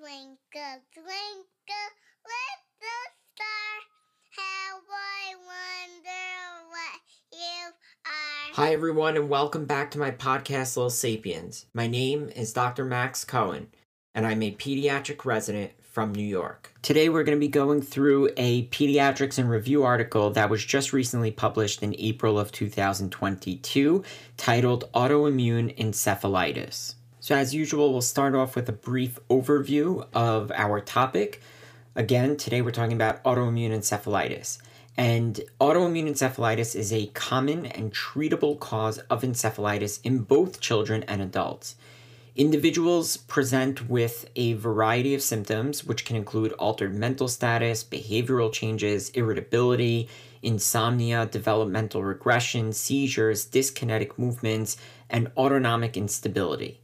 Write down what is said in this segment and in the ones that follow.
twinkle, twinkle, little star, how I wonder what you are. Hi, everyone, and welcome back to my podcast, Little Sapiens. My name is Dr. Max Cohen, and I'm a pediatric resident from New York. Today, we're going to be going through a Pediatrics in Review article that was just recently published in April of 2022 titled Autoimmune Encephalitis. So, as usual, we'll start off with a brief overview of our topic. Again, today we're talking about autoimmune encephalitis. And autoimmune encephalitis is a common and treatable cause of encephalitis in both children and adults. Individuals present with a variety of symptoms, which can include altered mental status, behavioral changes, irritability, insomnia, developmental regression, seizures, dyskinetic movements, and autonomic instability.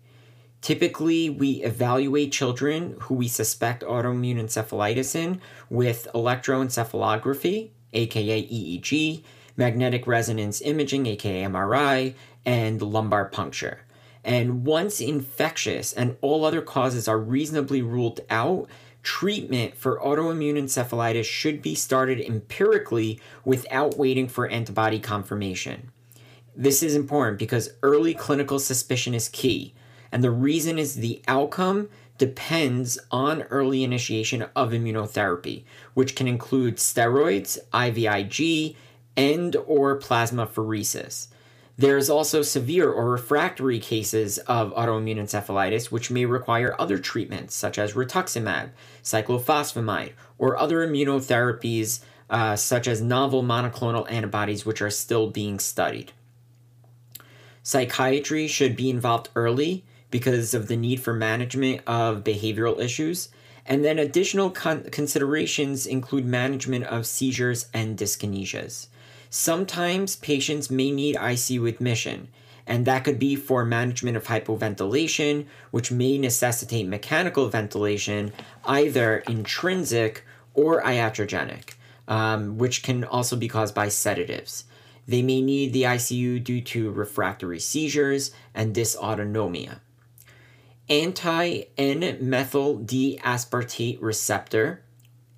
Typically, we evaluate children who we suspect autoimmune encephalitis in with electroencephalography, aka EEG, magnetic resonance imaging, aka MRI, and lumbar puncture. And once infectious and all other causes are reasonably ruled out, treatment for autoimmune encephalitis should be started empirically without waiting for antibody confirmation. This is important because early clinical suspicion is key. And the reason is the outcome depends on early initiation of immunotherapy, which can include steroids, IVIG, and or plasmapheresis. There is also severe or refractory cases of autoimmune encephalitis, which may require other treatments such as rituximab, cyclophosphamide, or other immunotherapies uh, such as novel monoclonal antibodies, which are still being studied. Psychiatry should be involved early because of the need for management of behavioral issues. And then additional con- considerations include management of seizures and dyskinesias. Sometimes patients may need ICU admission, and that could be for management of hypoventilation, which may necessitate mechanical ventilation, either intrinsic or iatrogenic, um, which can also be caused by sedatives. They may need the ICU due to refractory seizures and dysautonomia anti N methyl D aspartate receptor,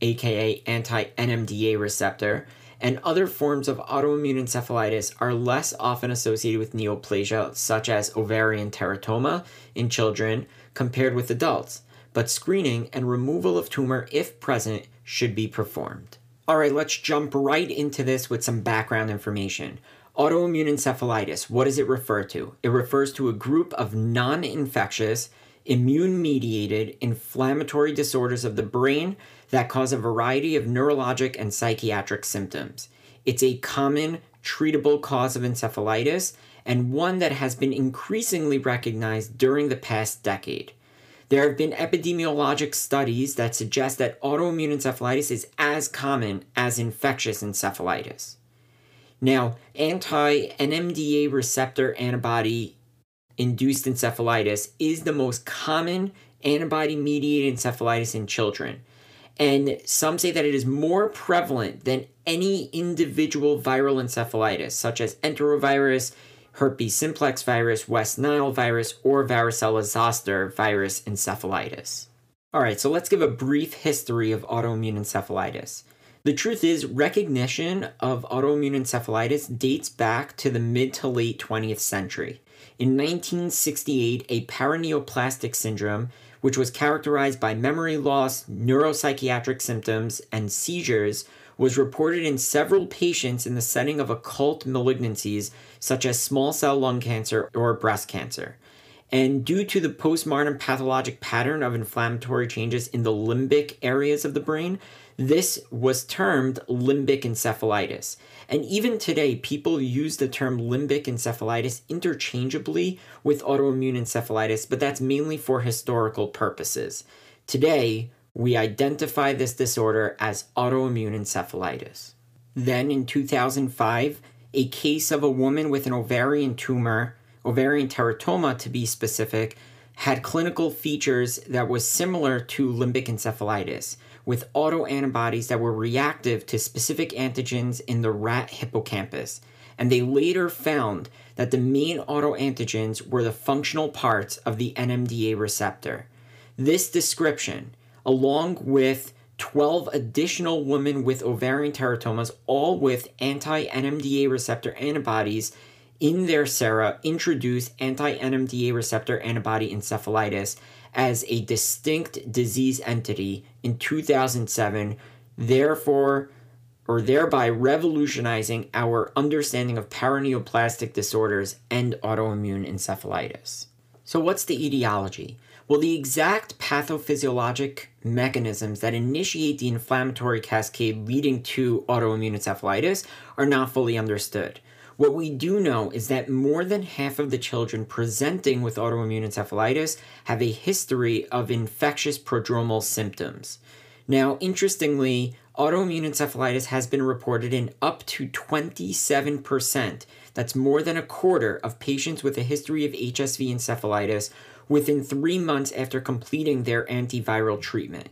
aka anti NMDA receptor, and other forms of autoimmune encephalitis are less often associated with neoplasia, such as ovarian teratoma in children, compared with adults. But screening and removal of tumor, if present, should be performed. All right, let's jump right into this with some background information. Autoimmune encephalitis, what does it refer to? It refers to a group of non infectious, immune mediated inflammatory disorders of the brain that cause a variety of neurologic and psychiatric symptoms. It's a common, treatable cause of encephalitis and one that has been increasingly recognized during the past decade. There have been epidemiologic studies that suggest that autoimmune encephalitis is as common as infectious encephalitis. Now, anti NMDA receptor antibody induced encephalitis is the most common antibody mediated encephalitis in children. And some say that it is more prevalent than any individual viral encephalitis, such as enterovirus, herpes simplex virus, West Nile virus, or varicella zoster virus encephalitis. All right, so let's give a brief history of autoimmune encephalitis. The truth is, recognition of autoimmune encephalitis dates back to the mid to late 20th century. In 1968, a paraneoplastic syndrome, which was characterized by memory loss, neuropsychiatric symptoms, and seizures, was reported in several patients in the setting of occult malignancies such as small cell lung cancer or breast cancer. And due to the postmortem pathologic pattern of inflammatory changes in the limbic areas of the brain, this was termed limbic encephalitis. And even today, people use the term limbic encephalitis interchangeably with autoimmune encephalitis, but that's mainly for historical purposes. Today, we identify this disorder as autoimmune encephalitis. Then in 2005, a case of a woman with an ovarian tumor, ovarian teratoma to be specific, had clinical features that was similar to limbic encephalitis with autoantibodies that were reactive to specific antigens in the rat hippocampus. And they later found that the main autoantigens were the functional parts of the NMDA receptor. This description, along with 12 additional women with ovarian teratomas, all with anti NMDA receptor antibodies in their sera, introduced anti NMDA receptor antibody encephalitis as a distinct disease entity in 2007, therefore, or thereby revolutionizing our understanding of paraneoplastic disorders and autoimmune encephalitis. So, what's the etiology? Well, the exact pathophysiologic mechanisms that initiate the inflammatory cascade leading to autoimmune encephalitis are not fully understood. What we do know is that more than half of the children presenting with autoimmune encephalitis have a history of infectious prodromal symptoms. Now, interestingly, autoimmune encephalitis has been reported in up to 27%. That's more than a quarter of patients with a history of HSV encephalitis within three months after completing their antiviral treatment.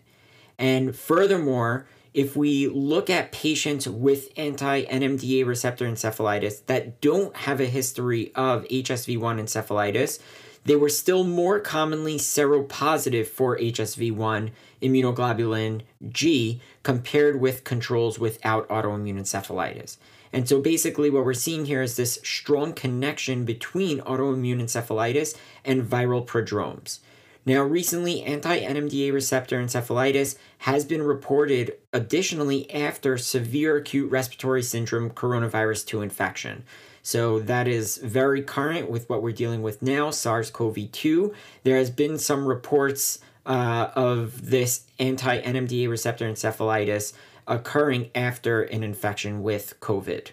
And furthermore, if we look at patients with anti NMDA receptor encephalitis that don't have a history of HSV1 encephalitis, they were still more commonly seropositive for HSV1 immunoglobulin G compared with controls without autoimmune encephalitis. And so basically, what we're seeing here is this strong connection between autoimmune encephalitis and viral prodromes. Now, recently, anti NMDA receptor encephalitis has been reported additionally after severe acute respiratory syndrome coronavirus 2 infection. So, that is very current with what we're dealing with now SARS CoV 2. There has been some reports uh, of this anti NMDA receptor encephalitis occurring after an infection with COVID.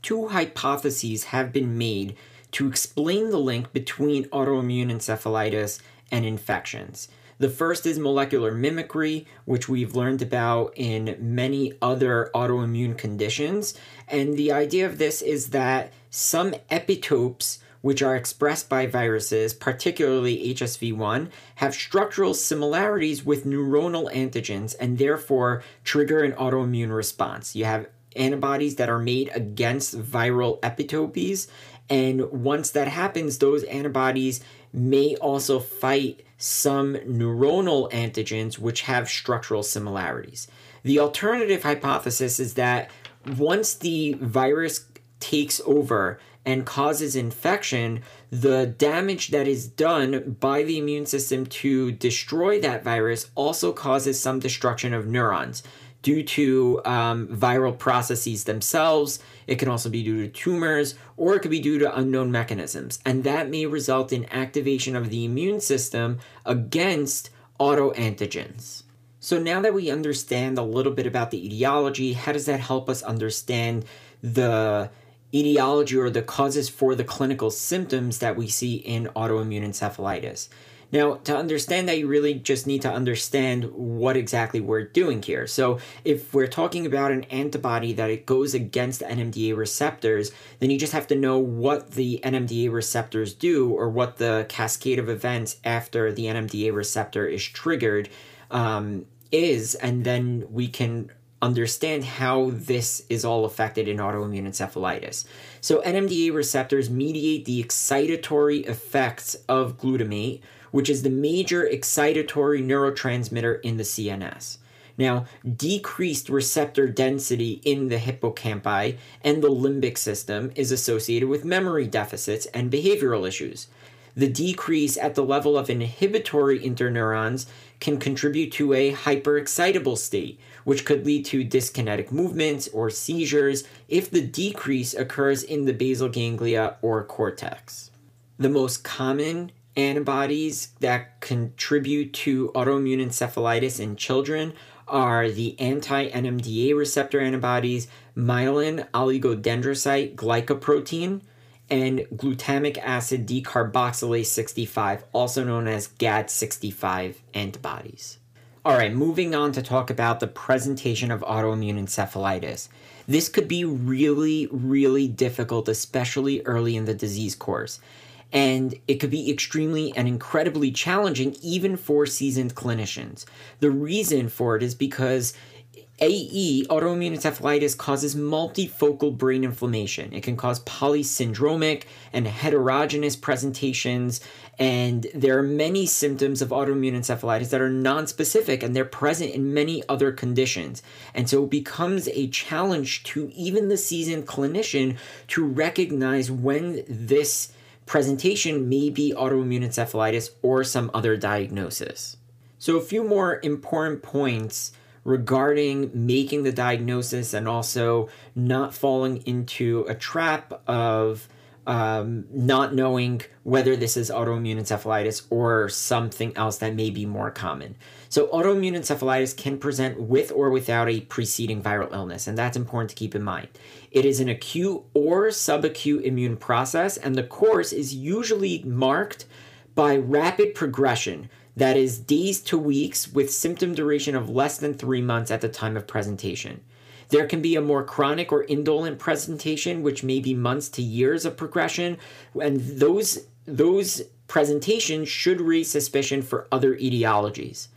Two hypotheses have been made to explain the link between autoimmune encephalitis and infections. The first is molecular mimicry, which we've learned about in many other autoimmune conditions. And the idea of this is that some epitopes which are expressed by viruses, particularly HSV1, have structural similarities with neuronal antigens and therefore trigger an autoimmune response. You have antibodies that are made against viral epitopes, and once that happens, those antibodies may also fight some neuronal antigens which have structural similarities. The alternative hypothesis is that once the virus takes over and causes infection, the damage that is done by the immune system to destroy that virus also causes some destruction of neurons due to um, viral processes themselves. It can also be due to tumors, or it could be due to unknown mechanisms. And that may result in activation of the immune system against autoantigens. So, now that we understand a little bit about the etiology, how does that help us understand the etiology or the causes for the clinical symptoms that we see in autoimmune encephalitis. Now, to understand that, you really just need to understand what exactly we're doing here. So, if we're talking about an antibody that it goes against NMDA receptors, then you just have to know what the NMDA receptors do or what the cascade of events after the NMDA receptor is triggered um, is, and then we can understand how this is all affected in autoimmune encephalitis. So, NMDA receptors mediate the excitatory effects of glutamate, which is the major excitatory neurotransmitter in the CNS. Now, decreased receptor density in the hippocampi and the limbic system is associated with memory deficits and behavioral issues. The decrease at the level of inhibitory interneurons can contribute to a hyperexcitable state, which could lead to dyskinetic movements or seizures if the decrease occurs in the basal ganglia or cortex. The most common antibodies that contribute to autoimmune encephalitis in children are the anti NMDA receptor antibodies myelin oligodendrocyte glycoprotein and glutamic acid decarboxylase 65, also known as GAD65 antibodies. All right, moving on to talk about the presentation of autoimmune encephalitis. This could be really, really difficult, especially early in the disease course. And it could be extremely and incredibly challenging, even for seasoned clinicians. The reason for it is because AE, autoimmune encephalitis, causes multifocal brain inflammation. It can cause polysyndromic and heterogeneous presentations, and there are many symptoms of autoimmune encephalitis that are nonspecific and they're present in many other conditions. And so it becomes a challenge to even the seasoned clinician to recognize when this presentation may be autoimmune encephalitis or some other diagnosis. So, a few more important points regarding making the diagnosis and also not falling into a trap of um, not knowing whether this is autoimmune encephalitis or something else that may be more common. So, autoimmune encephalitis can present with or without a preceding viral illness, and that's important to keep in mind. It is an acute or subacute immune process, and the course is usually marked by rapid progression that is days to weeks with symptom duration of less than three months at the time of presentation. There can be a more chronic or indolent presentation, which may be months to years of progression, and those those presentations should raise suspicion for other etiologies.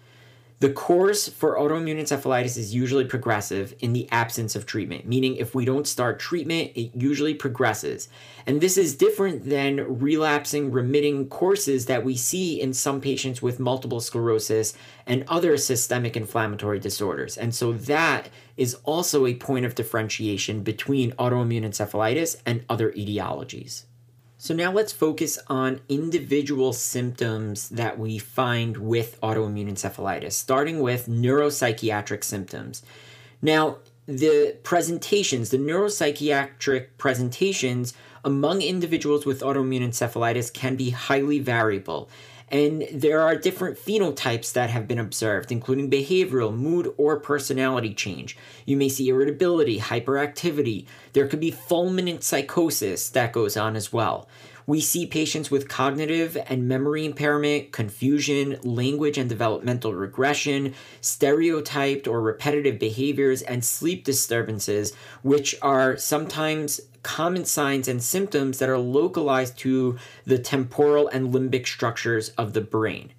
The course for autoimmune encephalitis is usually progressive in the absence of treatment, meaning if we don't start treatment, it usually progresses. And this is different than relapsing, remitting courses that we see in some patients with multiple sclerosis and other systemic inflammatory disorders. And so that is also a point of differentiation between autoimmune encephalitis and other etiologies. So now let's focus on individual symptoms that we find with autoimmune encephalitis, starting with neuropsychiatric symptoms. Now, the presentations, the neuropsychiatric presentations among individuals with autoimmune encephalitis can be highly variable. And there are different phenotypes that have been observed, including behavioral, mood, or personality change. You may see irritability, hyperactivity. There could be fulminant psychosis that goes on as well. We see patients with cognitive and memory impairment, confusion, language and developmental regression, stereotyped or repetitive behaviors, and sleep disturbances, which are sometimes common signs and symptoms that are localized to the temporal and limbic structures of the brain.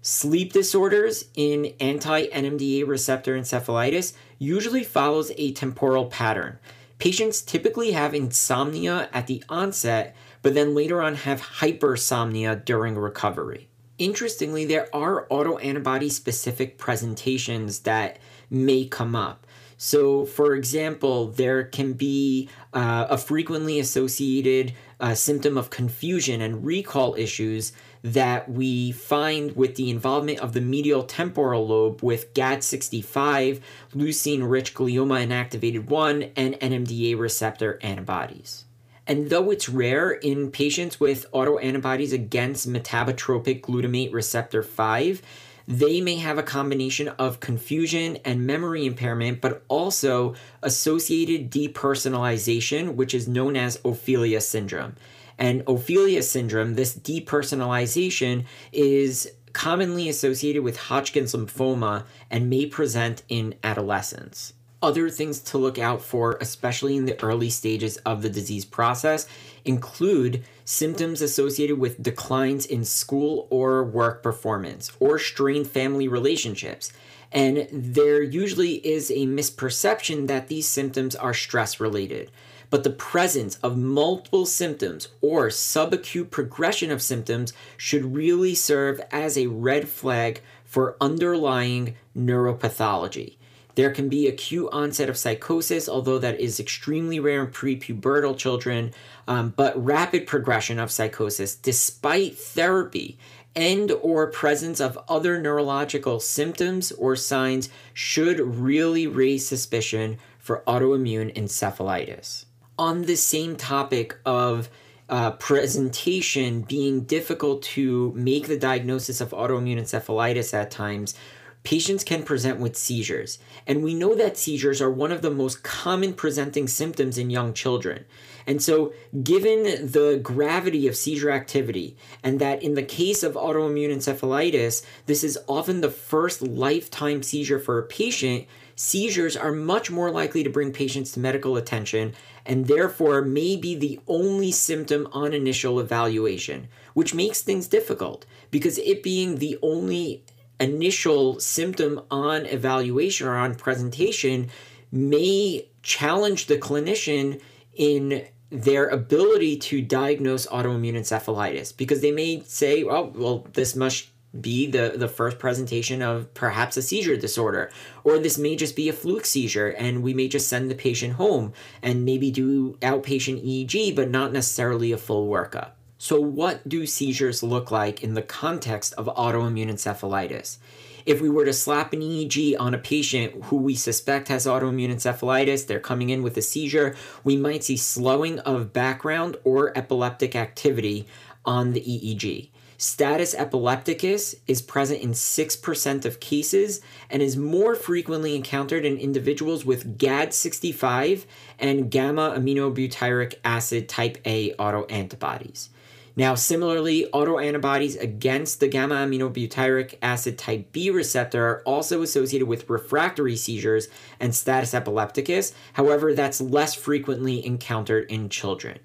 Sleep disorders in anti NMDA receptor encephalitis usually follows a temporal pattern. Patients typically have insomnia at the onset but then later on have hypersomnia during recovery. Interestingly, there are autoantibody specific presentations that may come up. So, for example, there can be uh, a frequently associated uh, symptom of confusion and recall issues that we find with the involvement of the medial temporal lobe with GAD65, leucine rich glioma inactivated 1, and NMDA receptor antibodies. And though it's rare in patients with autoantibodies against metabotropic glutamate receptor 5, they may have a combination of confusion and memory impairment, but also associated depersonalization, which is known as Ophelia syndrome. And Ophelia syndrome, this depersonalization, is commonly associated with Hodgkin's lymphoma and may present in adolescence other things to look out for, especially in the early stages of the disease process, include symptoms associated with declines in school or work performance or strained family relationships. And there usually is a misperception that these symptoms are stress related. But the presence of multiple symptoms or subacute progression of symptoms should really serve as a red flag for underlying neuropathology. There can be acute onset of psychosis, although that is extremely rare in prepubertal children, um, but rapid progression of psychosis despite therapy and or presence of other neurological symptoms or signs should really raise suspicion for autoimmune encephalitis. On the same topic of uh, presentation being difficult to make the diagnosis of autoimmune encephalitis at times, patients can present with seizures. And we know that seizures are one of the most common presenting symptoms in young children. And so, given the gravity of seizure activity, and that in the case of autoimmune encephalitis, this is often the first lifetime seizure for a patient, seizures are much more likely to bring patients to medical attention and therefore may be the only symptom on initial evaluation, which makes things difficult because it being the only initial symptom on evaluation or on presentation may challenge the clinician in their ability to diagnose autoimmune encephalitis because they may say, oh, well, this must be the, the first presentation of perhaps a seizure disorder, or this may just be a fluke seizure, and we may just send the patient home and maybe do outpatient EEG, but not necessarily a full workup. So, what do seizures look like in the context of autoimmune encephalitis? If we were to slap an EEG on a patient who we suspect has autoimmune encephalitis, they're coming in with a seizure, we might see slowing of background or epileptic activity on the EEG. Status epilepticus is present in 6% of cases and is more frequently encountered in individuals with GAD65 and gamma aminobutyric acid type A autoantibodies. Now, similarly, autoantibodies against the gamma aminobutyric acid type B receptor are also associated with refractory seizures and status epilepticus. However, that's less frequently encountered in children.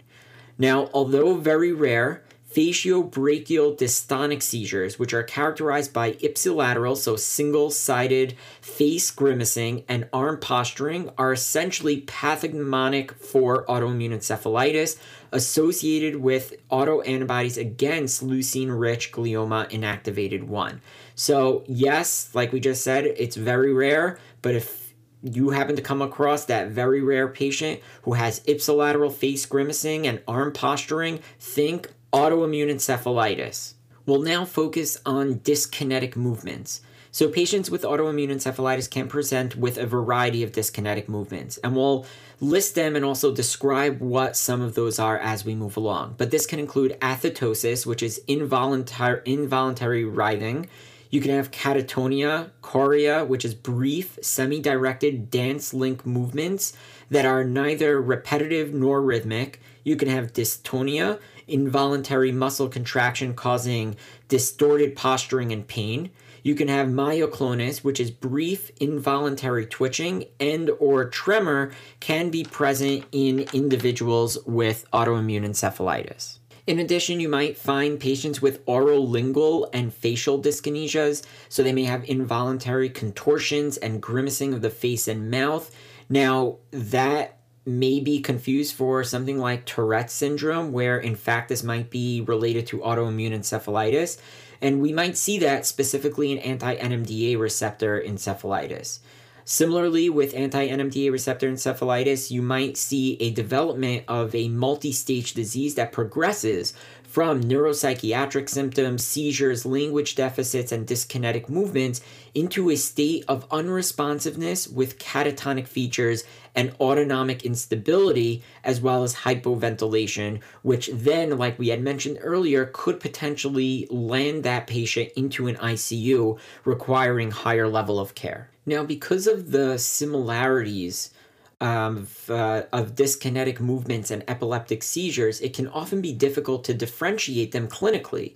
Now, although very rare, Faciobrachial dystonic seizures, which are characterized by ipsilateral, so single sided face grimacing and arm posturing, are essentially pathognomonic for autoimmune encephalitis associated with autoantibodies against leucine rich glioma inactivated 1. So, yes, like we just said, it's very rare, but if you happen to come across that very rare patient who has ipsilateral face grimacing and arm posturing, think autoimmune encephalitis. We'll now focus on dyskinetic movements. So, patients with autoimmune encephalitis can present with a variety of dyskinetic movements, and we'll list them and also describe what some of those are as we move along. But this can include athetosis, which is involuntary, involuntary writhing. You can have catatonia, chorea, which is brief, semi directed dance link movements that are neither repetitive nor rhythmic. You can have dystonia, involuntary muscle contraction causing distorted posturing and pain. You can have myoclonus, which is brief involuntary twitching and or tremor can be present in individuals with autoimmune encephalitis. In addition, you might find patients with oral-lingual and facial dyskinesias, so they may have involuntary contortions and grimacing of the face and mouth. Now, that may be confused for something like Tourette syndrome, where in fact this might be related to autoimmune encephalitis. And we might see that specifically in anti NMDA receptor encephalitis. Similarly, with anti NMDA receptor encephalitis, you might see a development of a multi stage disease that progresses from neuropsychiatric symptoms, seizures, language deficits, and dyskinetic movements into a state of unresponsiveness with catatonic features and autonomic instability, as well as hypoventilation, which then, like we had mentioned earlier, could potentially land that patient into an ICU, requiring higher level of care. Now, because of the similarities um, uh, of dyskinetic movements and epileptic seizures, it can often be difficult to differentiate them clinically.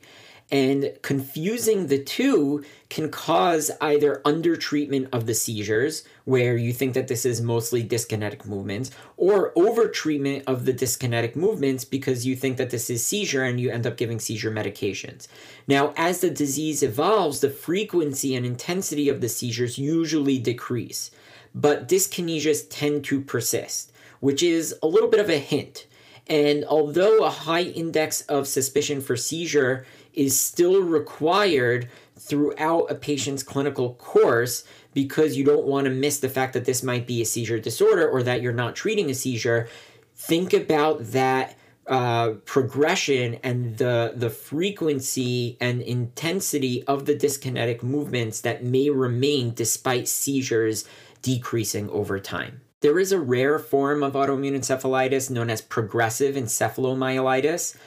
And confusing the two can cause either undertreatment of the seizures, where you think that this is mostly dyskinetic movements, or overtreatment of the dyskinetic movements because you think that this is seizure and you end up giving seizure medications. Now, as the disease evolves, the frequency and intensity of the seizures usually decrease but dyskinesias tend to persist, which is a little bit of a hint. And although a high index of suspicion for seizure is still required throughout a patient's clinical course, because you don't want to miss the fact that this might be a seizure disorder or that you're not treating a seizure, think about that uh, progression and the the frequency and intensity of the dyskinetic movements that may remain despite seizures decreasing over time. There is a rare form of autoimmune encephalitis known as progressive encephalomyelitis,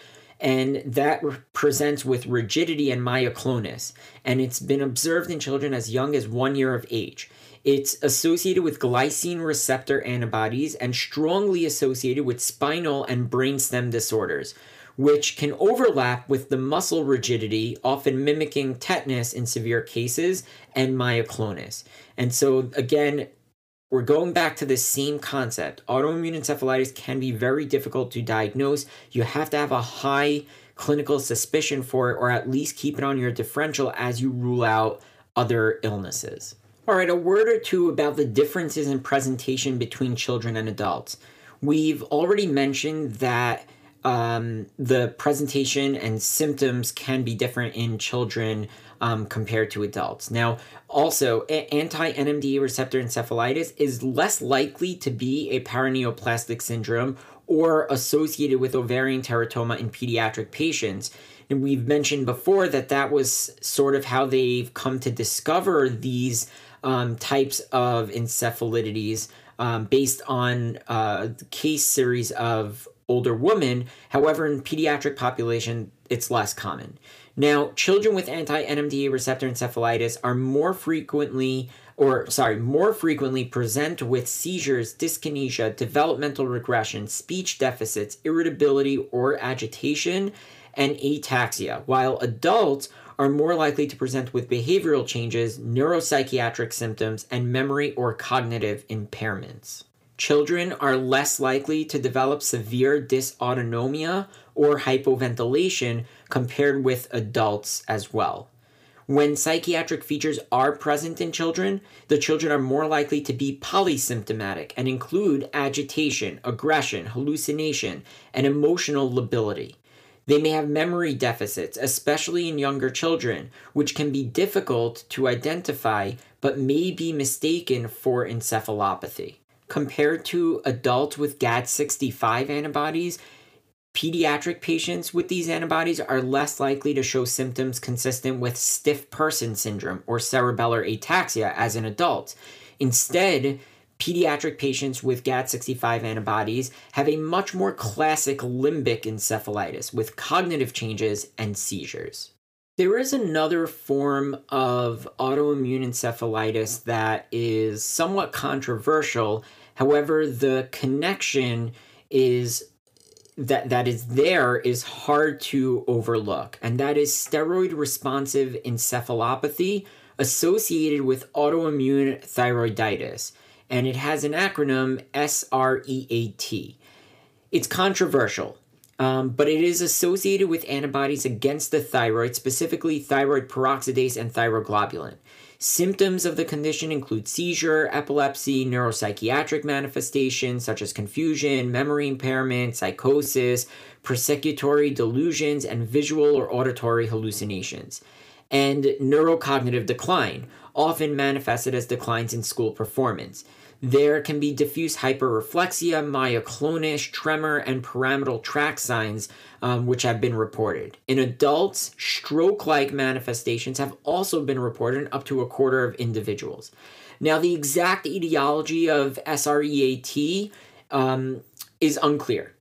and that presents with rigidity and myoclonus, and it's been observed in children as young as one year of age. It's associated with glycine receptor antibodies and strongly associated with spinal and brainstem disorders, which can overlap with the muscle rigidity, often mimicking tetanus in severe cases, and myoclonus. And so, again, we're going back to the same concept. Autoimmune encephalitis can be very difficult to diagnose. You have to have a high clinical suspicion for it, or at least keep it on your differential as you rule out other illnesses. All right, a word or two about the differences in presentation between children and adults. We've already mentioned that um, the presentation and symptoms can be different in children um, compared to adults. Now, also, anti NMDA receptor encephalitis is less likely to be a paraneoplastic syndrome or associated with ovarian teratoma in pediatric patients. And we've mentioned before that that was sort of how they've come to discover these um, types of encephalitides um, based on uh, case series of older women. However, in pediatric population, it's less common. Now, children with anti-NMDA receptor encephalitis are more frequently or sorry, more frequently present with seizures, dyskinesia, developmental regression, speech deficits, irritability or agitation, and ataxia, while adults are more likely to present with behavioral changes, neuropsychiatric symptoms, and memory or cognitive impairments. Children are less likely to develop severe dysautonomia or hypoventilation compared with adults as well. When psychiatric features are present in children, the children are more likely to be polysymptomatic and include agitation, aggression, hallucination, and emotional lability. They may have memory deficits, especially in younger children, which can be difficult to identify but may be mistaken for encephalopathy. Compared to adults with GAD65 antibodies, Pediatric patients with these antibodies are less likely to show symptoms consistent with stiff person syndrome or cerebellar ataxia as an adult. Instead, pediatric patients with GAD65 antibodies have a much more classic limbic encephalitis with cognitive changes and seizures. There is another form of autoimmune encephalitis that is somewhat controversial. However, the connection is that that is there is hard to overlook and that is steroid responsive encephalopathy associated with autoimmune thyroiditis and it has an acronym SREAT. It's controversial, um, but it is associated with antibodies against the thyroid, specifically thyroid peroxidase and thyroglobulin. Symptoms of the condition include seizure, epilepsy, neuropsychiatric manifestations such as confusion, memory impairment, psychosis, persecutory delusions, and visual or auditory hallucinations, and neurocognitive decline, often manifested as declines in school performance. There can be diffuse hyperreflexia, myoclonus, tremor, and pyramidal tract signs, um, which have been reported. In adults, stroke like manifestations have also been reported in up to a quarter of individuals. Now, the exact etiology of SREAT um, is unclear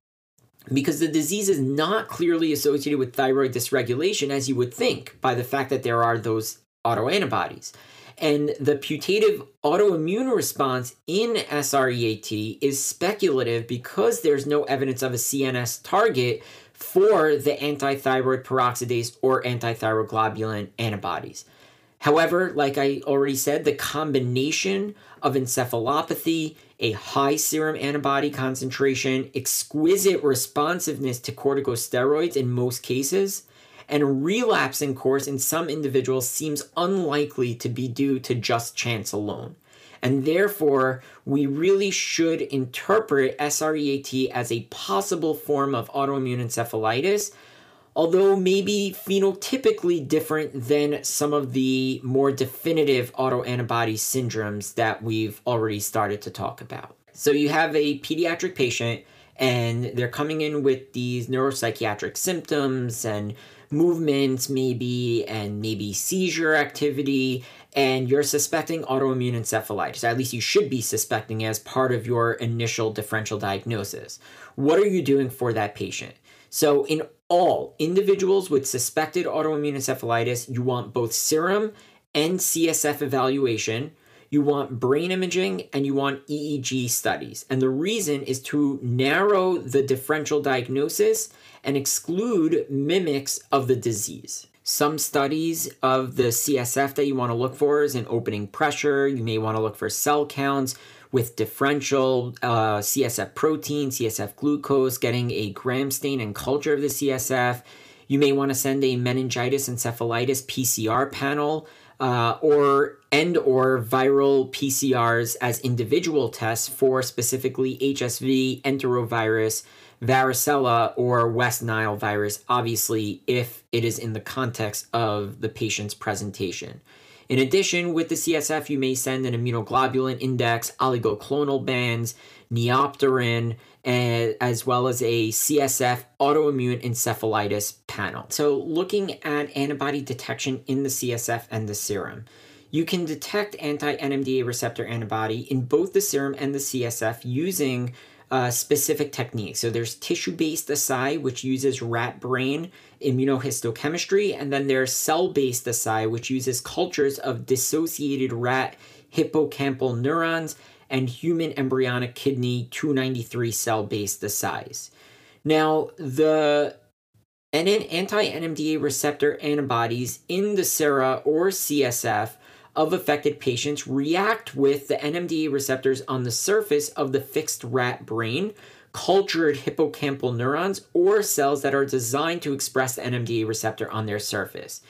because the disease is not clearly associated with thyroid dysregulation, as you would think, by the fact that there are those autoantibodies. And the putative autoimmune response in SREAT is speculative because there's no evidence of a CNS target for the antithyroid peroxidase or antithyroglobulin antibodies. However, like I already said, the combination of encephalopathy, a high serum antibody concentration, exquisite responsiveness to corticosteroids in most cases, and relapsing course in some individuals seems unlikely to be due to just chance alone. And therefore, we really should interpret SREAT as a possible form of autoimmune encephalitis, although maybe phenotypically different than some of the more definitive autoantibody syndromes that we've already started to talk about. So you have a pediatric patient and they're coming in with these neuropsychiatric symptoms and movements maybe and maybe seizure activity and you're suspecting autoimmune encephalitis. At least you should be suspecting as part of your initial differential diagnosis. What are you doing for that patient? So in all individuals with suspected autoimmune encephalitis you want both serum and csf evaluation you want brain imaging, and you want EEG studies. And the reason is to narrow the differential diagnosis and exclude mimics of the disease. Some studies of the CSF that you want to look for is in opening pressure. You may want to look for cell counts with differential uh, CSF protein, CSF glucose, getting a gram stain and culture of the CSF. You may want to send a meningitis encephalitis PCR panel uh, or and or viral PCRs as individual tests for specifically HSV, enterovirus, varicella, or West Nile virus, obviously, if it is in the context of the patient's presentation. In addition, with the CSF, you may send an immunoglobulin index, oligoclonal bands, neopterin, eh, as well as a CSF autoimmune encephalitis panel. So, looking at antibody detection in the CSF and the serum. You can detect anti NMDA receptor antibody in both the serum and the CSF using uh, specific techniques. So there's tissue-based assay, which uses rat brain immunohistochemistry, and then there's cell-based assay, which uses cultures of dissociated rat hippocampal neurons and human embryonic kidney 293 cell-based assays. Now, the anti-NMDA receptor antibodies in the sera or CSF of affected patients react with the NMDA receptors on the surface of the fixed rat brain, cultured hippocampal neurons, or cells that are designed to express the NMDA receptor on their surface.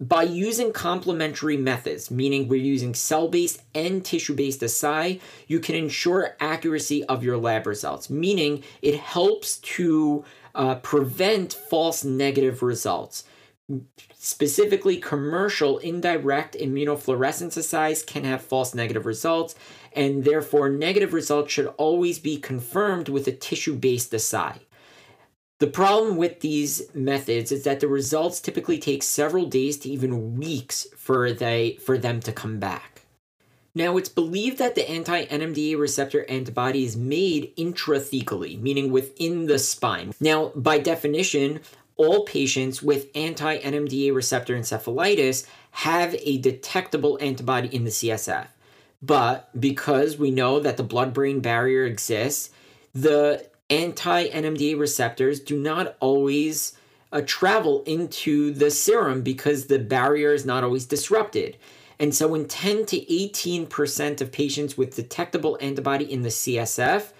By using complementary methods, meaning we're using cell based and tissue based assay, you can ensure accuracy of your lab results, meaning it helps to uh, prevent false negative results. Specifically, commercial indirect immunofluorescence assays can have false negative results, and therefore, negative results should always be confirmed with a tissue based assay. The problem with these methods is that the results typically take several days to even weeks for, they, for them to come back. Now, it's believed that the anti NMDA receptor antibody is made intrathecally, meaning within the spine. Now, by definition, all patients with anti NMDA receptor encephalitis have a detectable antibody in the CSF. But because we know that the blood brain barrier exists, the anti NMDA receptors do not always uh, travel into the serum because the barrier is not always disrupted. And so, in 10 to 18% of patients with detectable antibody in the CSF,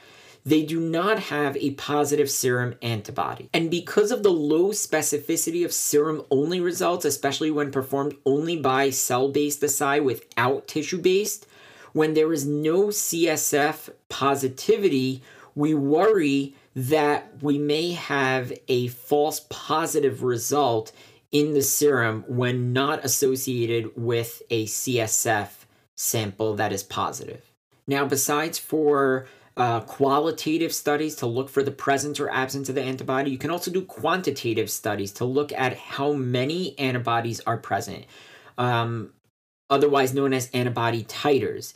they do not have a positive serum antibody. And because of the low specificity of serum only results, especially when performed only by cell based assay without tissue based, when there is no CSF positivity, we worry that we may have a false positive result in the serum when not associated with a CSF sample that is positive. Now, besides for uh, qualitative studies to look for the presence or absence of the antibody. You can also do quantitative studies to look at how many antibodies are present, um, otherwise known as antibody titers.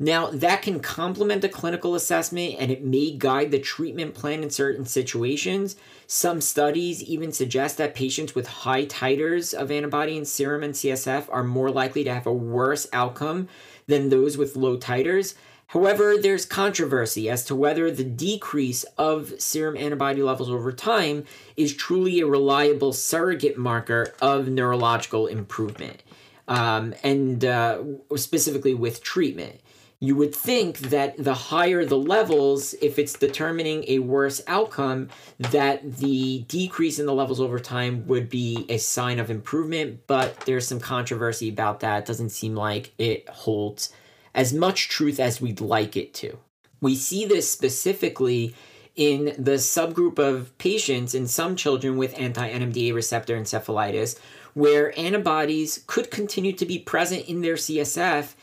Now, that can complement the clinical assessment and it may guide the treatment plan in certain situations. Some studies even suggest that patients with high titers of antibody in serum and CSF are more likely to have a worse outcome than those with low titers. However, there's controversy as to whether the decrease of serum antibody levels over time is truly a reliable surrogate marker of neurological improvement, um, and uh, specifically with treatment. You would think that the higher the levels, if it's determining a worse outcome, that the decrease in the levels over time would be a sign of improvement, but there's some controversy about that. It doesn't seem like it holds as much truth as we'd like it to. We see this specifically in the subgroup of patients in some children with anti NMDA receptor encephalitis, where antibodies could continue to be present in their CSF,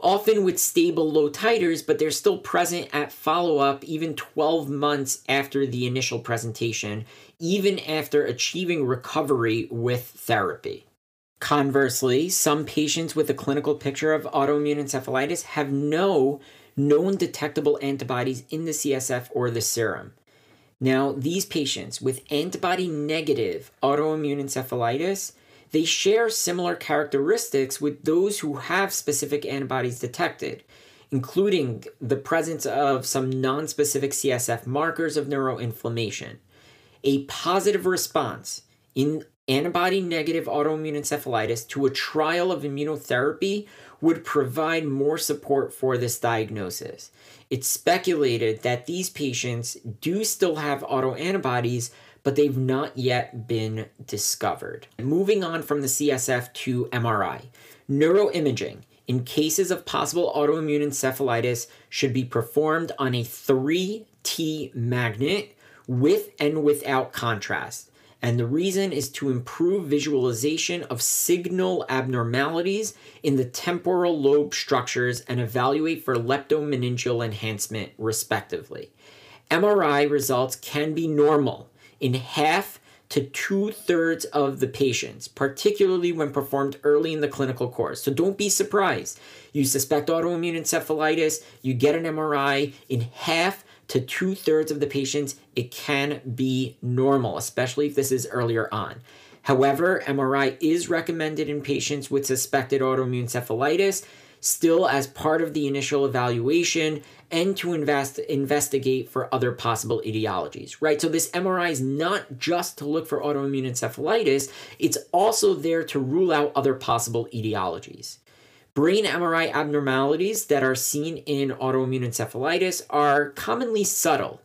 often with stable low titers, but they're still present at follow up even 12 months after the initial presentation, even after achieving recovery with therapy. Conversely, some patients with a clinical picture of autoimmune encephalitis have no known detectable antibodies in the CSF or the serum. Now, these patients with antibody negative autoimmune encephalitis, they share similar characteristics with those who have specific antibodies detected, including the presence of some non-specific CSF markers of neuroinflammation. A positive response in antibody negative autoimmune encephalitis to a trial of immunotherapy would provide more support for this diagnosis. It's speculated that these patients do still have autoantibodies, but they've not yet been discovered. Moving on from the CSF to MRI, neuroimaging in cases of possible autoimmune encephalitis should be performed on a 3T magnet with and without contrast. And the reason is to improve visualization of signal abnormalities in the temporal lobe structures and evaluate for leptomeningeal enhancement, respectively. MRI results can be normal in half to two thirds of the patients, particularly when performed early in the clinical course. So don't be surprised. You suspect autoimmune encephalitis, you get an MRI in half to two thirds of the patients, it can be normal, especially if this is earlier on. However, MRI is recommended in patients with suspected autoimmune encephalitis, still as part of the initial evaluation and to invest investigate for other possible etiologies, right? So this MRI is not just to look for autoimmune encephalitis, it's also there to rule out other possible etiologies. Brain MRI abnormalities that are seen in autoimmune encephalitis are commonly subtle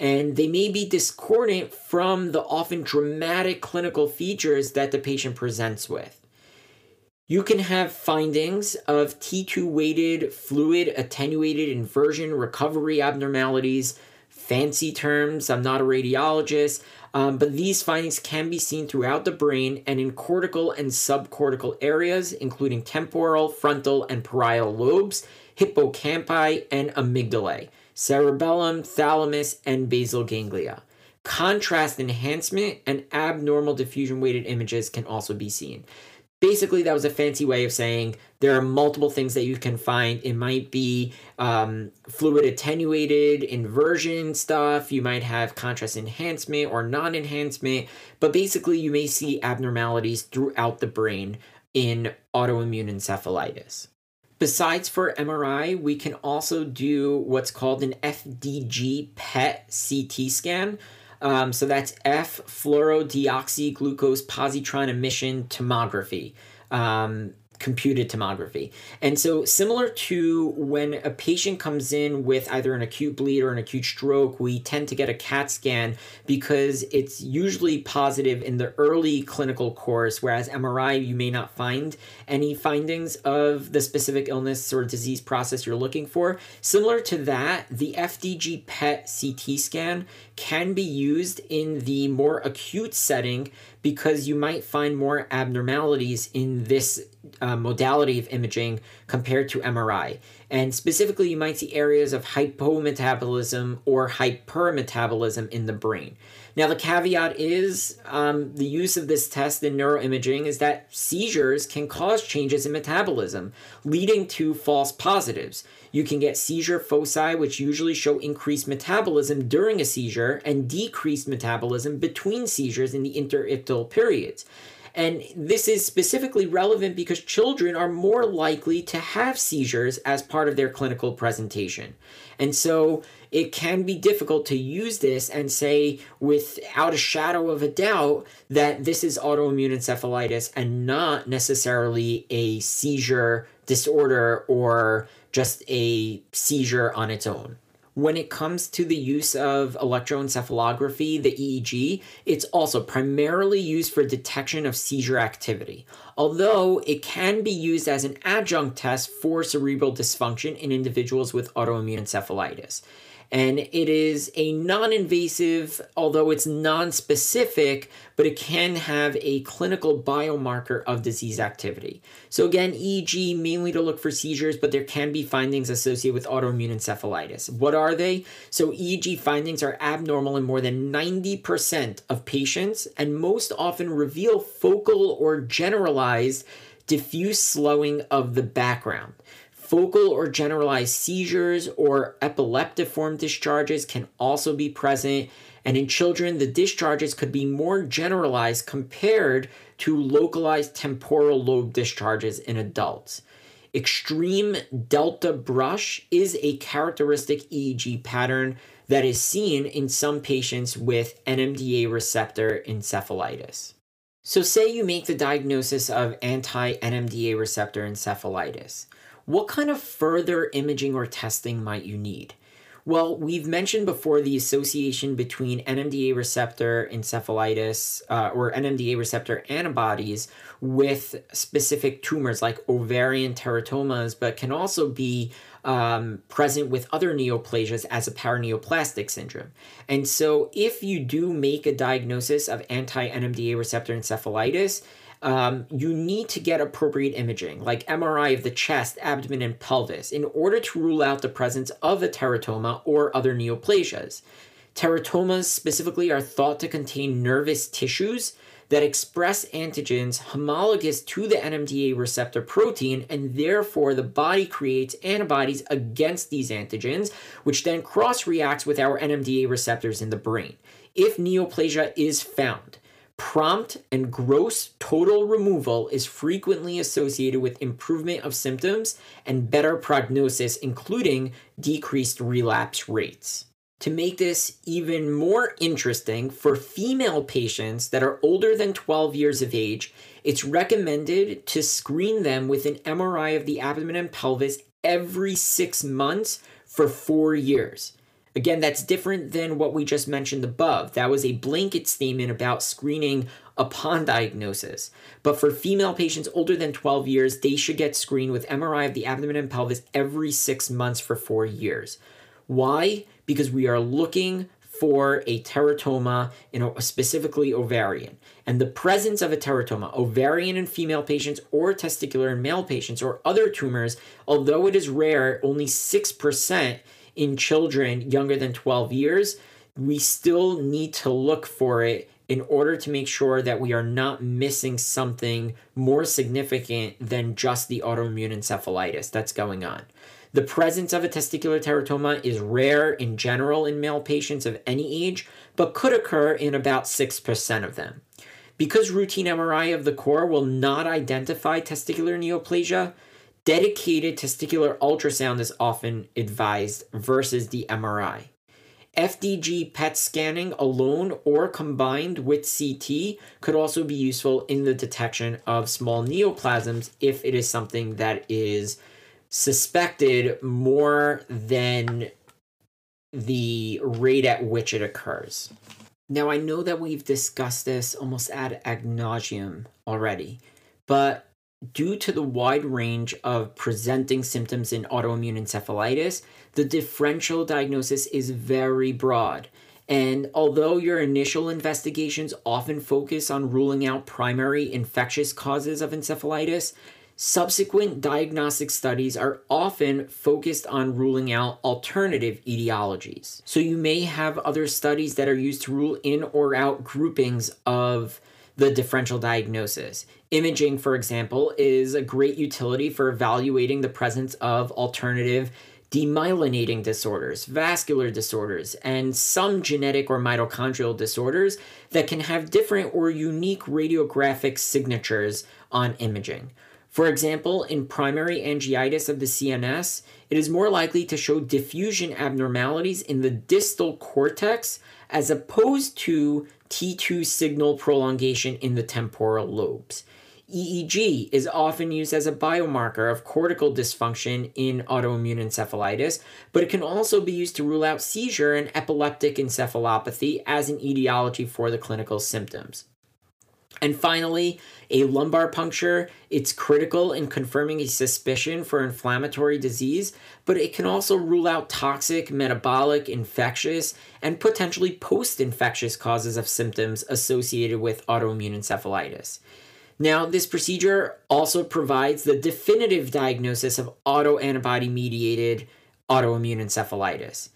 and they may be discordant from the often dramatic clinical features that the patient presents with. You can have findings of T2 weighted fluid attenuated inversion recovery abnormalities, fancy terms. I'm not a radiologist, um, but these findings can be seen throughout the brain and in cortical and subcortical areas, including temporal, frontal, and parietal lobes, hippocampi, and amygdalae, cerebellum, thalamus, and basal ganglia. Contrast enhancement and abnormal diffusion weighted images can also be seen basically that was a fancy way of saying there are multiple things that you can find. It might be um, fluid attenuated inversion stuff. You might have contrast enhancement or non-enhancement. But basically you may see abnormalities throughout the brain in autoimmune encephalitis. Besides for MRI, we can also do what's called an FDG PET CT scan, um, so that's F fluorodeoxyglucose positron emission tomography. Um, computed tomography. And so, similar to when a patient comes in with either an acute bleed or an acute stroke, we tend to get a CAT scan because it's usually positive in the early clinical course, whereas MRI, you may not find any findings of the specific illness or disease process you're looking for. Similar to that, the FDG PET CT scan can be used in the more acute setting because you might find more abnormalities in this uh, modality of imaging compared to MRI. And specifically, you might see areas of hypometabolism or hypermetabolism in the brain. Now, the caveat is um, the use of this test in neuroimaging is that seizures can cause changes in metabolism, leading to false positives. You can get seizure foci, which usually show increased metabolism during a seizure and decreased metabolism between seizures in the interictal periods. And this is specifically relevant because children are more likely to have seizures as part of their clinical presentation. And so it can be difficult to use this and say without a shadow of a doubt that this is autoimmune encephalitis and not necessarily a seizure disorder or just a seizure on its own. When it comes to the use of electroencephalography, the EEG, it's also primarily used for detection of seizure activity, although it can be used as an adjunct test for cerebral dysfunction in individuals with autoimmune encephalitis and it is a non invasive, although it's non specific, but it can have a clinical biomarker of disease activity. So, again, EEG mainly to look for seizures, but there can be findings associated with autoimmune encephalitis. What are they? So, EEG findings are abnormal in more than 90% of patients and most often reveal focal or generalized diffuse slowing of the background. Focal or generalized seizures or epileptiform discharges can also be present. And in children, the discharges could be more generalized compared to localized temporal lobe discharges in adults. Extreme delta brush is a characteristic EEG pattern that is seen in some patients with NMDA receptor encephalitis. So, say you make the diagnosis of anti NMDA receptor encephalitis. What kind of further imaging or testing might you need? Well, we've mentioned before the association between NMDA receptor encephalitis uh, or NMDA receptor antibodies with specific tumors like ovarian teratomas, but can also be um, present with other neoplasias as a paraneoplastic syndrome. And so, if you do make a diagnosis of anti NMDA receptor encephalitis, um, you need to get appropriate imaging, like MRI of the chest, abdomen, and pelvis, in order to rule out the presence of a teratoma or other neoplasias. Teratomas specifically are thought to contain nervous tissues that express antigens homologous to the NMDA receptor protein, and therefore the body creates antibodies against these antigens, which then cross reacts with our NMDA receptors in the brain. If neoplasia is found, prompt and gross total removal is frequently associated with improvement of symptoms and better prognosis, including decreased relapse rates. To make this even more interesting, for female patients that are older than 12 years of age, it's recommended to screen them with an MRI of the abdomen and pelvis every six months for four years. Again, that's different than what we just mentioned above. That was a blanket statement about screening upon diagnosis. But for female patients older than 12 years, they should get screened with MRI of the abdomen and pelvis every six months for four years. Why? Because we are looking for a teratoma, in specifically ovarian. And the presence of a teratoma, ovarian in female patients or testicular in male patients or other tumors, although it is rare, only 6% in children younger than 12 years, we still need to look for it in order to make sure that we are not missing something more significant than just the autoimmune encephalitis that's going on. The presence of a testicular teratoma is rare in general in male patients of any age, but could occur in about 6% of them. Because routine MRI of the core will not identify testicular neoplasia, dedicated testicular ultrasound is often advised versus the MRI. FDG PET scanning alone or combined with CT could also be useful in the detection of small neoplasms if it is something that is suspected more than the rate at which it occurs. Now, I know that we've discussed this almost ad nauseum already, but due to the wide range of presenting symptoms in autoimmune encephalitis, the differential diagnosis is very broad. And although your initial investigations often focus on ruling out primary infectious causes of encephalitis, Subsequent diagnostic studies are often focused on ruling out alternative etiologies. So you may have other studies that are used to rule in or out groupings of the differential diagnosis. Imaging, for example, is a great utility for evaluating the presence of alternative demyelinating disorders, vascular disorders, and some genetic or mitochondrial disorders that can have different or unique radiographic signatures on imaging. For example, in primary angiitis of the CNS, it is more likely to show diffusion abnormalities in the distal cortex as opposed to T2 signal prolongation in the temporal lobes. EEG is often used as a biomarker of cortical dysfunction in autoimmune encephalitis, but it can also be used to rule out seizure and epileptic encephalopathy as an etiology for the clinical symptoms. And finally, a lumbar puncture, it's critical in confirming a suspicion for inflammatory disease, but it can also rule out toxic, metabolic, infectious, and potentially post infectious causes of symptoms associated with autoimmune encephalitis. Now, this procedure also provides the definitive diagnosis of autoantibody mediated autoimmune encephalitis.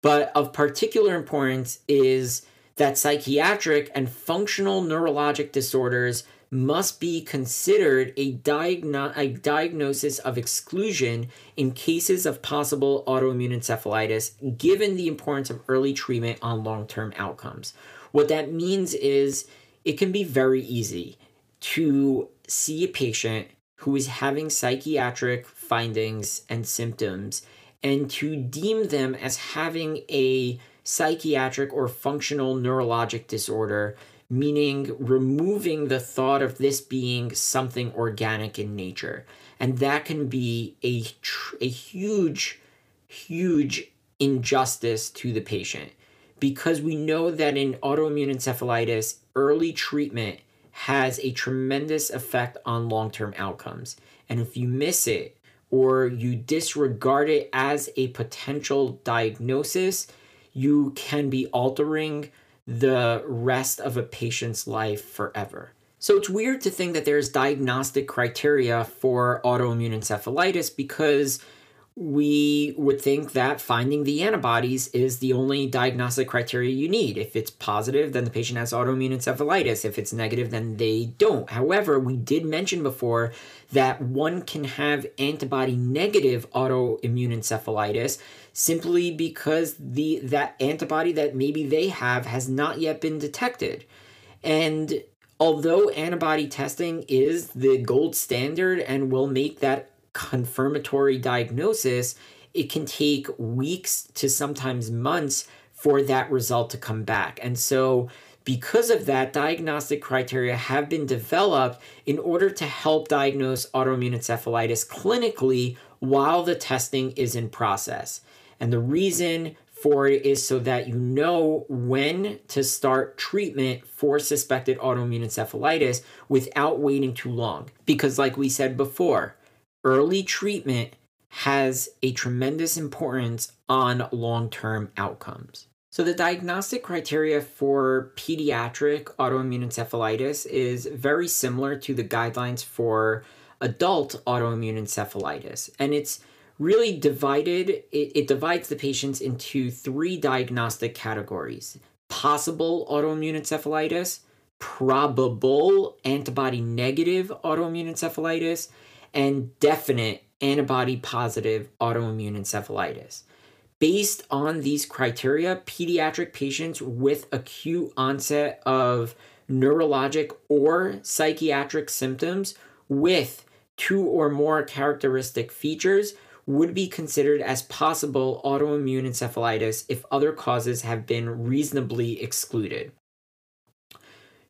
But of particular importance is that psychiatric and functional neurologic disorders must be considered a, diagno- a diagnosis of exclusion in cases of possible autoimmune encephalitis, given the importance of early treatment on long term outcomes. What that means is it can be very easy to see a patient who is having psychiatric findings and symptoms and to deem them as having a psychiatric or functional neurologic disorder, meaning removing the thought of this being something organic in nature. And that can be a, tr- a huge, huge injustice to the patient because we know that in autoimmune encephalitis, early treatment has a tremendous effect on long term outcomes. And if you miss it or you disregard it as a potential diagnosis, you can be altering the rest of a patient's life forever. So it's weird to think that there's diagnostic criteria for autoimmune encephalitis because we would think that finding the antibodies is the only diagnostic criteria you need. If it's positive, then the patient has autoimmune encephalitis. If it's negative, then they don't. However, we did mention before that one can have antibody negative autoimmune encephalitis simply because the that antibody that maybe they have has not yet been detected. And although antibody testing is the gold standard and will make that confirmatory diagnosis, it can take weeks to sometimes months for that result to come back. And so, because of that, diagnostic criteria have been developed in order to help diagnose autoimmune encephalitis clinically while the testing is in process. And the reason for it is so that you know when to start treatment for suspected autoimmune encephalitis without waiting too long. Because, like we said before, early treatment has a tremendous importance on long term outcomes. So, the diagnostic criteria for pediatric autoimmune encephalitis is very similar to the guidelines for adult autoimmune encephalitis. And it's really divided, it, it divides the patients into three diagnostic categories possible autoimmune encephalitis, probable antibody negative autoimmune encephalitis, and definite antibody positive autoimmune encephalitis. Based on these criteria, pediatric patients with acute onset of neurologic or psychiatric symptoms with two or more characteristic features would be considered as possible autoimmune encephalitis if other causes have been reasonably excluded.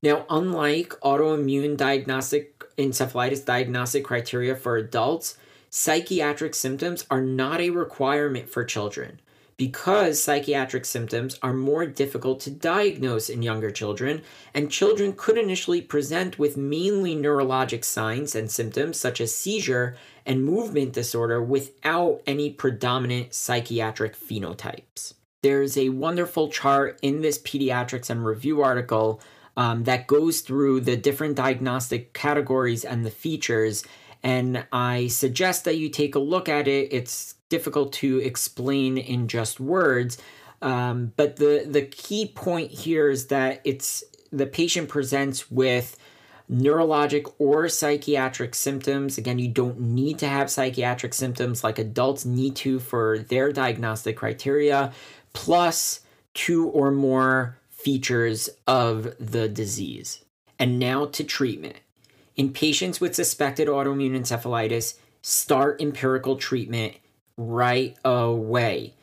Now, unlike autoimmune diagnostic encephalitis diagnostic criteria for adults, psychiatric symptoms are not a requirement for children. Because psychiatric symptoms are more difficult to diagnose in younger children, and children could initially present with mainly neurologic signs and symptoms such as seizure and movement disorder without any predominant psychiatric phenotypes. There's a wonderful chart in this Pediatrics in Review article um, that goes through the different diagnostic categories and the features. And I suggest that you take a look at it. It's difficult to explain in just words. Um, but the, the key point here is that it's the patient presents with neurologic or psychiatric symptoms. Again, you don't need to have psychiatric symptoms like adults need to for their diagnostic criteria, plus two or more features of the disease. And now to treatment. In patients with suspected autoimmune encephalitis, start empirical treatment right away.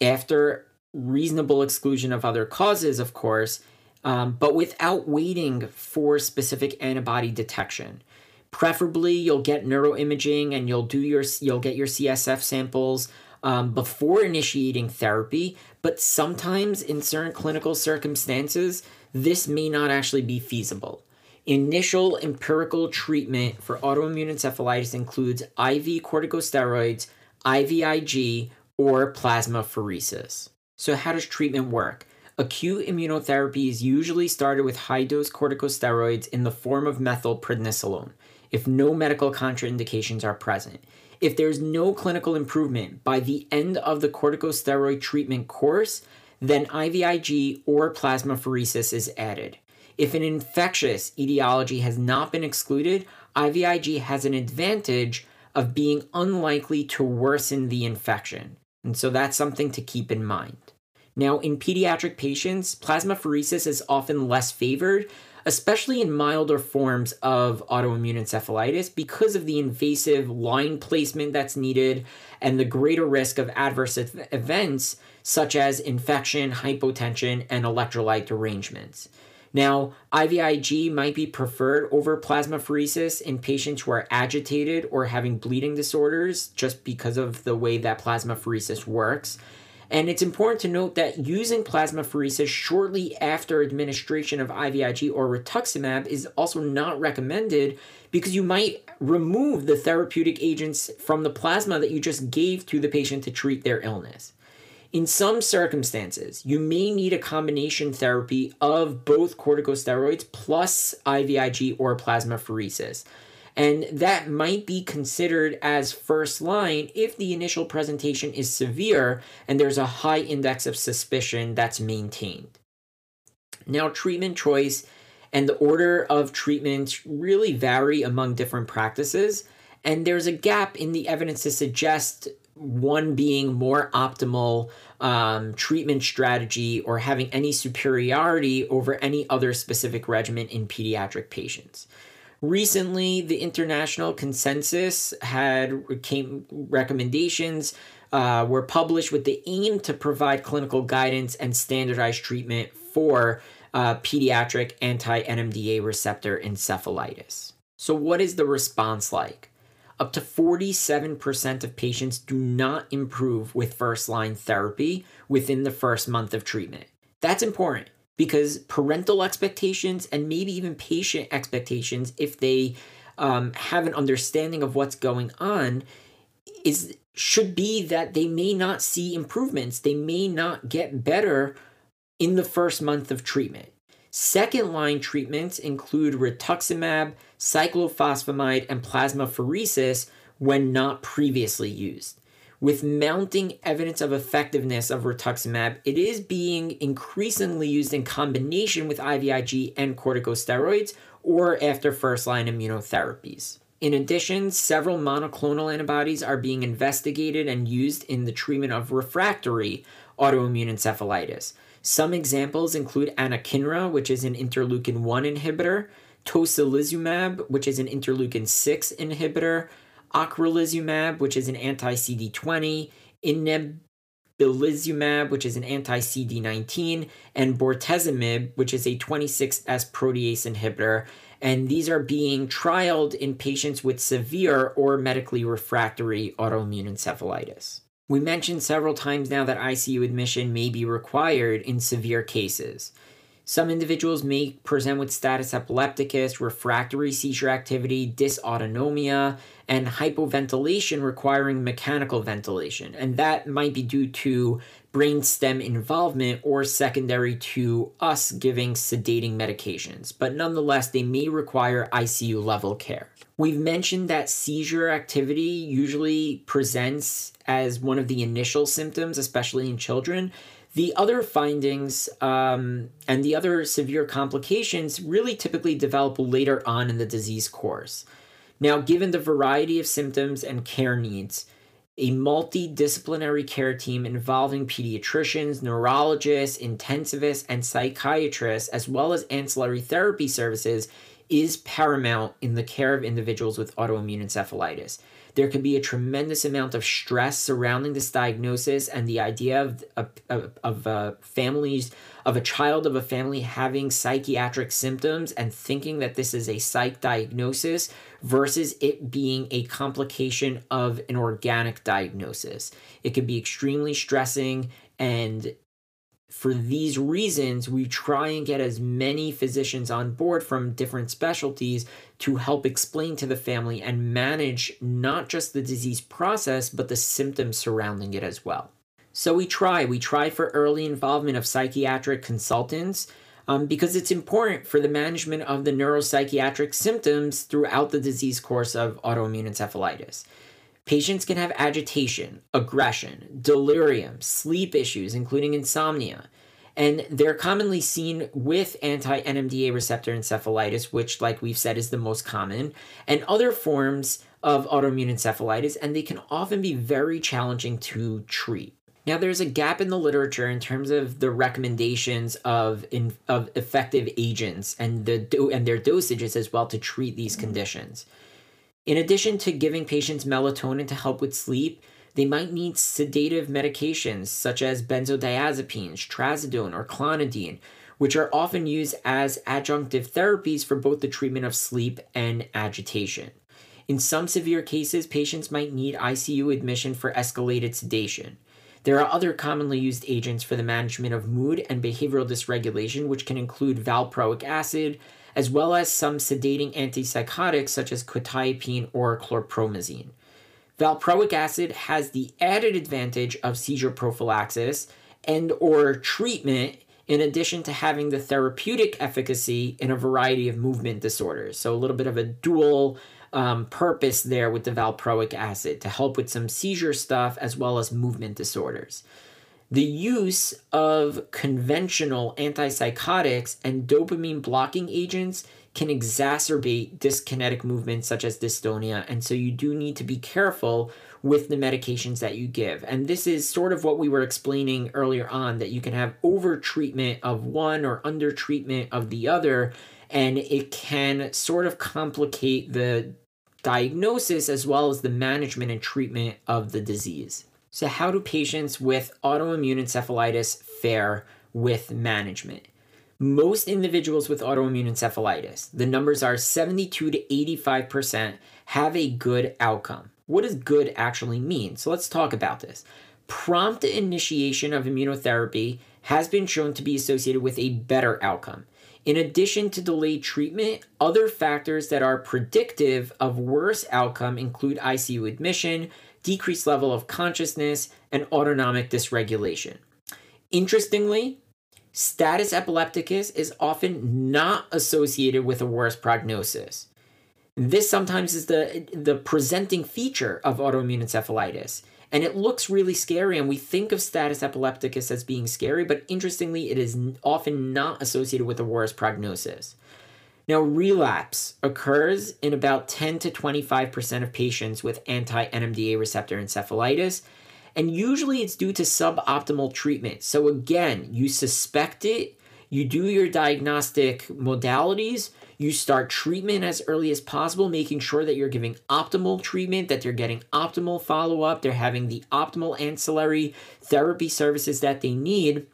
After reasonable exclusion of other causes, of course, um, but without waiting for specific antibody detection. Preferably, you'll get neuroimaging and you'll do your you'll get your CSF samples um, before initiating therapy, but sometimes in certain clinical circumstances, this may not actually be feasible. Initial empirical treatment for autoimmune encephalitis includes IV corticosteroids, IVIG, or plasmapheresis. So, how does treatment work? Acute immunotherapy is usually started with high dose corticosteroids in the form of methylprednisolone if no medical contraindications are present. If there's no clinical improvement by the end of the corticosteroid treatment course, then IVIG or plasmapheresis is added. If an infectious etiology has not been excluded, IVIG has an advantage of being unlikely to worsen the infection. And so that's something to keep in mind. Now, in pediatric patients, plasmapheresis is often less favored especially in milder forms of autoimmune encephalitis because of the invasive line placement that's needed and the greater risk of adverse events such as infection, hypotension, and electrolyte derangements. Now, IVIG might be preferred over plasmapheresis in patients who are agitated or having bleeding disorders just because of the way that plasmapheresis works. And it's important to note that using plasmapheresis shortly after administration of IVIG or rituximab is also not recommended because you might remove the therapeutic agents from the plasma that you just gave to the patient to treat their illness. In some circumstances, you may need a combination therapy of both corticosteroids plus IVIG or plasmapheresis. And that might be considered as first line if the initial presentation is severe and there's a high index of suspicion that's maintained. Now, treatment choice and the order of treatment really vary among different practices, and there's a gap in the evidence to suggest one being more optimal um, treatment strategy or having any superiority over any other specific regimen in pediatric patients. Recently, the international consensus had came recommendations uh, were published with the aim to provide clinical guidance and standardized treatment for uh, pediatric anti NMDA receptor encephalitis. So, what is the response like? Up to 47% of patients do not improve with first line therapy within the first month of treatment. That's important because parental expectations and maybe even patient expectations, if they um, have an understanding of what's going on, is should be that they may not see improvements. They may not get better in the first month of treatment. Second line treatments include rituximab, cyclophosphamide, and plasmapheresis when not previously used. With mounting evidence of effectiveness of rituximab, it is being increasingly used in combination with IVIG and corticosteroids or after first line immunotherapies. In addition, several monoclonal antibodies are being investigated and used in the treatment of refractory autoimmune encephalitis. Some examples include anakinra, which is an interleukin 1 inhibitor, tocilizumab, which is an interleukin 6 inhibitor, ocrelizumab, which is an anti CD20, inebilizumab, which is an anti CD19, and bortezomib, which is a 26S protease inhibitor. And these are being trialed in patients with severe or medically refractory autoimmune encephalitis. We mentioned several times now that ICU admission may be required in severe cases. Some individuals may present with status epilepticus, refractory seizure activity, dysautonomia, and hypoventilation requiring mechanical ventilation. And that might be due to brainstem involvement or secondary to us giving sedating medications. But nonetheless, they may require ICU level care. We've mentioned that seizure activity usually presents as one of the initial symptoms, especially in children. The other findings um, and the other severe complications really typically develop later on in the disease course. Now, given the variety of symptoms and care needs, a multidisciplinary care team involving pediatricians, neurologists, intensivists, and psychiatrists, as well as ancillary therapy services, is paramount in the care of individuals with autoimmune encephalitis. There can be a tremendous amount of stress surrounding this diagnosis and the idea of, of, of uh, families, of a child of a family having psychiatric symptoms and thinking that this is a psych diagnosis versus it being a complication of an organic diagnosis. It can be extremely stressing and for these reasons, we try and get as many physicians on board from different specialties to help explain to the family and manage not just the disease process, but the symptoms surrounding it as well. So we try, we try for early involvement of psychiatric consultants um, because it's important for the management of the neuropsychiatric symptoms throughout the disease course of autoimmune encephalitis. Patients can have agitation, aggression, delirium, sleep issues, including insomnia. And they're commonly seen with anti NMDA receptor encephalitis, which, like we've said, is the most common, and other forms of autoimmune encephalitis, and they can often be very challenging to treat. Now, there's a gap in the literature in terms of the recommendations of in, of effective agents and the and their dosages as well to treat these conditions. In addition to giving patients melatonin to help with sleep, they might need sedative medications such as benzodiazepines, trazodone, or clonidine, which are often used as adjunctive therapies for both the treatment of sleep and agitation. In some severe cases, patients might need ICU admission for escalated sedation. There are other commonly used agents for the management of mood and behavioral dysregulation, which can include valproic acid, as well as some sedating antipsychotics such as quetiapine or chlorpromazine. Valproic acid has the added advantage of seizure prophylaxis and or treatment in addition to having the therapeutic efficacy in a variety of movement disorders. So a little bit of a dual um, purpose there with the valproic acid to help with some seizure stuff as well as movement disorders. The use of conventional antipsychotics and dopamine blocking agents can exacerbate dyskinetic movements such as dystonia, and so you do need to be careful with the medications that you give. And this is sort of what we were explaining earlier on that you can have over treatment of one or under treatment of the other, and it can sort of complicate the diagnosis as well as the management and treatment of the disease. So, how do patients with autoimmune encephalitis fare with management? Most individuals with autoimmune encephalitis, the numbers are 72 to 85%, have a good outcome. What does good actually mean? So, let's talk about this. Prompt initiation of immunotherapy has been shown to be associated with a better outcome. In addition to delayed treatment, other factors that are predictive of worse outcome include ICU admission, decreased level of consciousness, and autonomic dysregulation. Interestingly, status epilepticus is often not associated with a worse prognosis. This sometimes is the, the presenting feature of autoimmune encephalitis. And it looks really scary, and we think of status epilepticus as being scary, but interestingly, it is often not associated with a worse prognosis. Now, relapse occurs in about 10 to 25% of patients with anti NMDA receptor encephalitis, and usually it's due to suboptimal treatment. So, again, you suspect it, you do your diagnostic modalities, you start treatment as early as possible, making sure that you're giving optimal treatment, that they're getting optimal follow up, they're having the optimal ancillary therapy services that they need.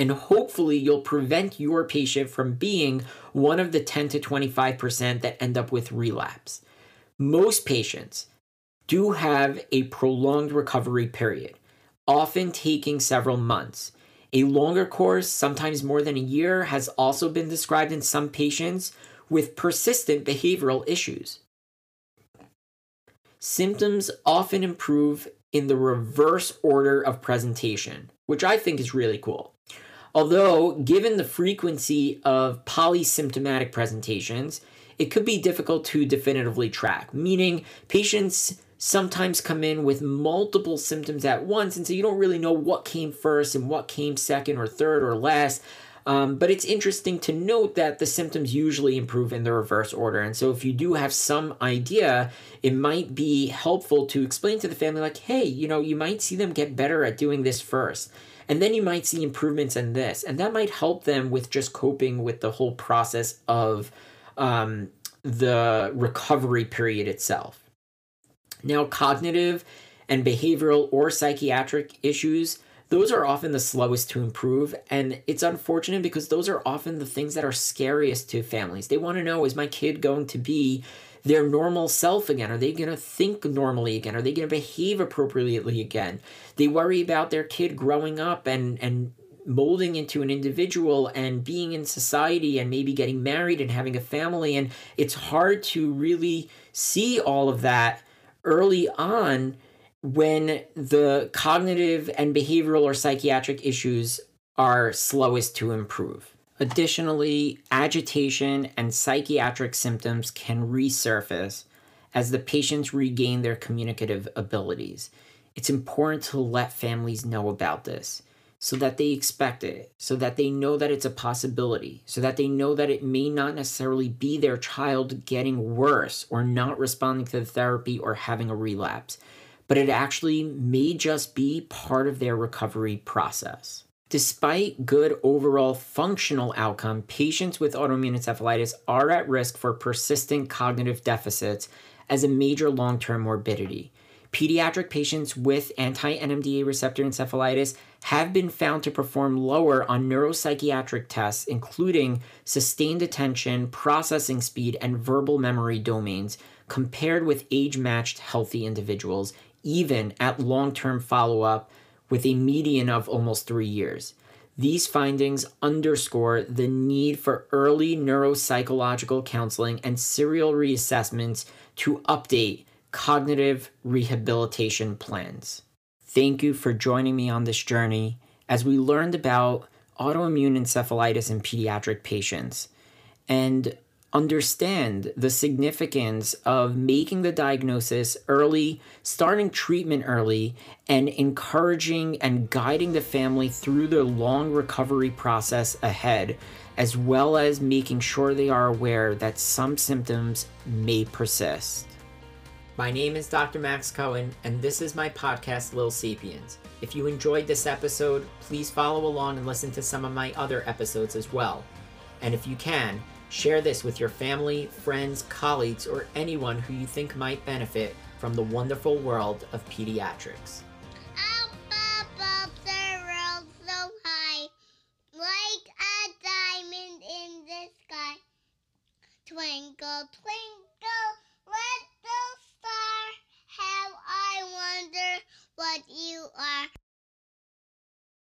And hopefully, you'll prevent your patient from being one of the 10 to 25% that end up with relapse. Most patients do have a prolonged recovery period, often taking several months. A longer course, sometimes more than a year, has also been described in some patients with persistent behavioral issues. Symptoms often improve in the reverse order of presentation, which I think is really cool. Although, given the frequency of polysymptomatic presentations, it could be difficult to definitively track, meaning patients sometimes come in with multiple symptoms at once, and so you don't really know what came first and what came second or third or last. Um, but it's interesting to note that the symptoms usually improve in the reverse order. And so, if you do have some idea, it might be helpful to explain to the family, like, hey, you know, you might see them get better at doing this first. And then you might see improvements in this. And that might help them with just coping with the whole process of um, the recovery period itself. Now, cognitive and behavioral or psychiatric issues, those are often the slowest to improve. And it's unfortunate because those are often the things that are scariest to families. They want to know is my kid going to be their normal self again? Are they going to think normally again? Are they going to behave appropriately again? They worry about their kid growing up and, and molding into an individual and being in society and maybe getting married and having a family. And it's hard to really see all of that early on when the cognitive and behavioral or psychiatric issues are slowest to improve. Additionally, agitation and psychiatric symptoms can resurface as the patients regain their communicative abilities. It's important to let families know about this so that they expect it, so that they know that it's a possibility, so that they know that it may not necessarily be their child getting worse or not responding to the therapy or having a relapse, but it actually may just be part of their recovery process. Despite good overall functional outcome, patients with autoimmune encephalitis are at risk for persistent cognitive deficits as a major long term morbidity. Pediatric patients with anti NMDA receptor encephalitis have been found to perform lower on neuropsychiatric tests, including sustained attention, processing speed, and verbal memory domains, compared with age matched healthy individuals, even at long term follow up with a median of almost three years. These findings underscore the need for early neuropsychological counseling and serial reassessments to update cognitive rehabilitation plans. Thank you for joining me on this journey as we learned about autoimmune encephalitis in pediatric patients and understand the significance of making the diagnosis early, starting treatment early, and encouraging and guiding the family through the long recovery process ahead, as well as making sure they are aware that some symptoms may persist. My name is Dr. Max Cohen, and this is my podcast, Lil Sapiens. If you enjoyed this episode, please follow along and listen to some of my other episodes as well. And if you can, Share this with your family, friends, colleagues, or anyone who you think might benefit from the wonderful world of pediatrics. Up, up, up the world so high, like a diamond in the sky. Twinkle, twinkle, little star, how I wonder what you are.